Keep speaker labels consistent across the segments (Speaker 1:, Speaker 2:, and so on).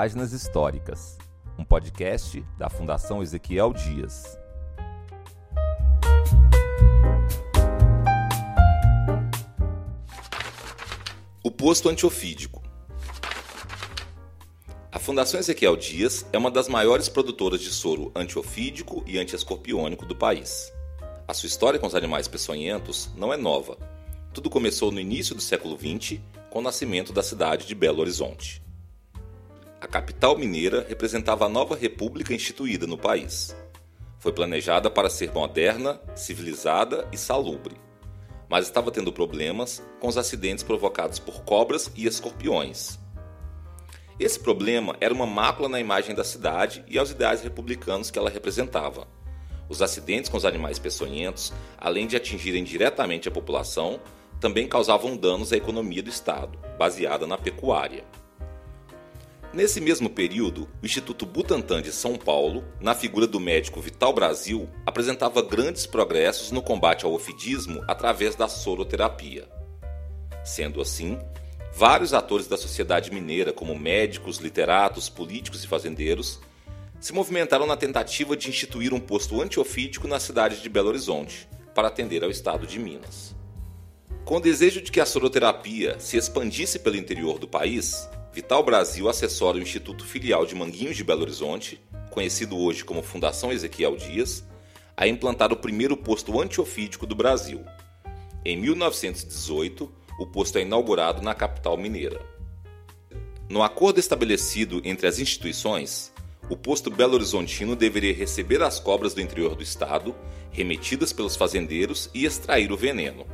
Speaker 1: Páginas Históricas, um podcast da Fundação Ezequiel Dias. O posto antiofídico. A Fundação Ezequiel Dias é uma das maiores produtoras de soro antiofídico e antiescorpiônico do país. A sua história com os animais peçonhentos não é nova. Tudo começou no início do século XX, com o nascimento da cidade de Belo Horizonte. A capital mineira representava a nova república instituída no país. Foi planejada para ser moderna, civilizada e salubre, mas estava tendo problemas com os acidentes provocados por cobras e escorpiões. Esse problema era uma mácula na imagem da cidade e aos ideais republicanos que ela representava. Os acidentes com os animais peçonhentos, além de atingirem diretamente a população, também causavam danos à economia do Estado, baseada na pecuária. Nesse mesmo período, o Instituto Butantan de São Paulo, na figura do médico Vital Brasil, apresentava grandes progressos no combate ao ofidismo através da soroterapia. Sendo assim, vários atores da sociedade mineira, como médicos, literatos, políticos e fazendeiros, se movimentaram na tentativa de instituir um posto antiofídico na cidade de Belo Horizonte, para atender ao estado de Minas. Com o desejo de que a soroterapia se expandisse pelo interior do país, Vital Brasil assessora o Instituto Filial de Manguinhos de Belo Horizonte, conhecido hoje como Fundação Ezequiel Dias, a implantar o primeiro posto antiofídico do Brasil. Em 1918, o posto é inaugurado na capital mineira. No acordo estabelecido entre as instituições, o posto Belo Horizontino deveria receber as cobras do interior do estado, remetidas pelos fazendeiros, e extrair o veneno.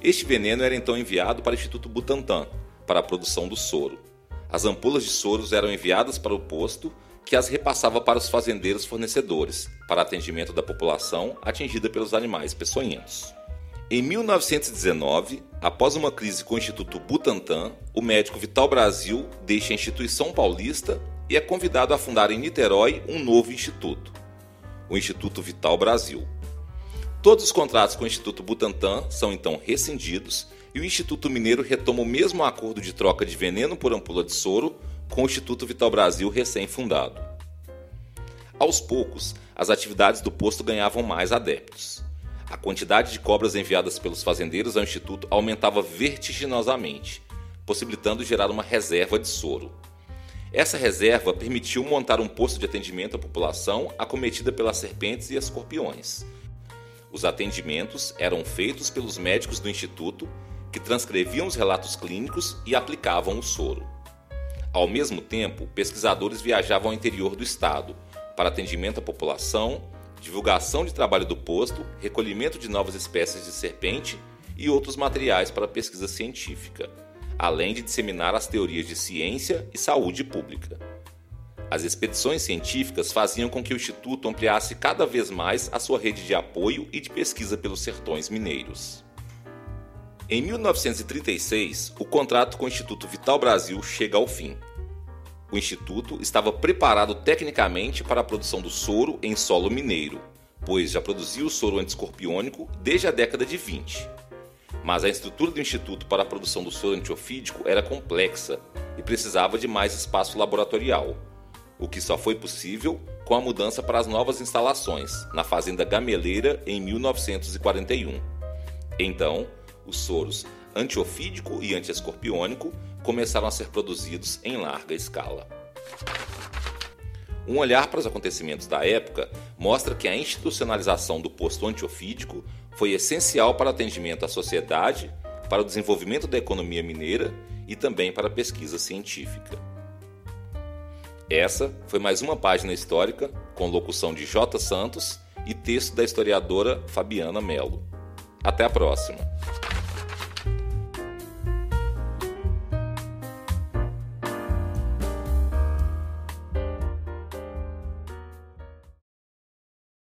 Speaker 1: Este veneno era então enviado para o Instituto Butantan, para a produção do soro. As ampolas de soros eram enviadas para o posto, que as repassava para os fazendeiros fornecedores, para atendimento da população atingida pelos animais peçonhentos. Em 1919, após uma crise com o Instituto Butantan, o médico Vital Brasil deixa a instituição paulista e é convidado a fundar em Niterói um novo instituto, o Instituto Vital Brasil. Todos os contratos com o Instituto Butantan são então rescindidos e o Instituto Mineiro retoma o mesmo acordo de troca de veneno por ampula de soro com o Instituto Vital Brasil recém-fundado. Aos poucos, as atividades do posto ganhavam mais adeptos. A quantidade de cobras enviadas pelos fazendeiros ao Instituto aumentava vertiginosamente, possibilitando gerar uma reserva de soro. Essa reserva permitiu montar um posto de atendimento à população acometida pelas serpentes e escorpiões. Os atendimentos eram feitos pelos médicos do Instituto que transcreviam os relatos clínicos e aplicavam o soro. Ao mesmo tempo, pesquisadores viajavam ao interior do estado para atendimento à população, divulgação de trabalho do posto, recolhimento de novas espécies de serpente e outros materiais para pesquisa científica, além de disseminar as teorias de ciência e saúde pública. As expedições científicas faziam com que o Instituto ampliasse cada vez mais a sua rede de apoio e de pesquisa pelos sertões mineiros. Em 1936, o contrato com o Instituto Vital Brasil chega ao fim. O instituto estava preparado tecnicamente para a produção do soro em solo mineiro, pois já produzia o soro antiescorpiônico desde a década de 20. Mas a estrutura do instituto para a produção do soro antiofídico era complexa e precisava de mais espaço laboratorial, o que só foi possível com a mudança para as novas instalações na Fazenda Gameleira em 1941. Então, os soros antiofídico e antiescorpiônico começaram a ser produzidos em larga escala. Um olhar para os acontecimentos da época mostra que a institucionalização do posto antiofídico foi essencial para o atendimento à sociedade, para o desenvolvimento da economia mineira e também para a pesquisa científica. Essa foi mais uma página histórica com locução de J. Santos e texto da historiadora Fabiana Melo. Até a próxima!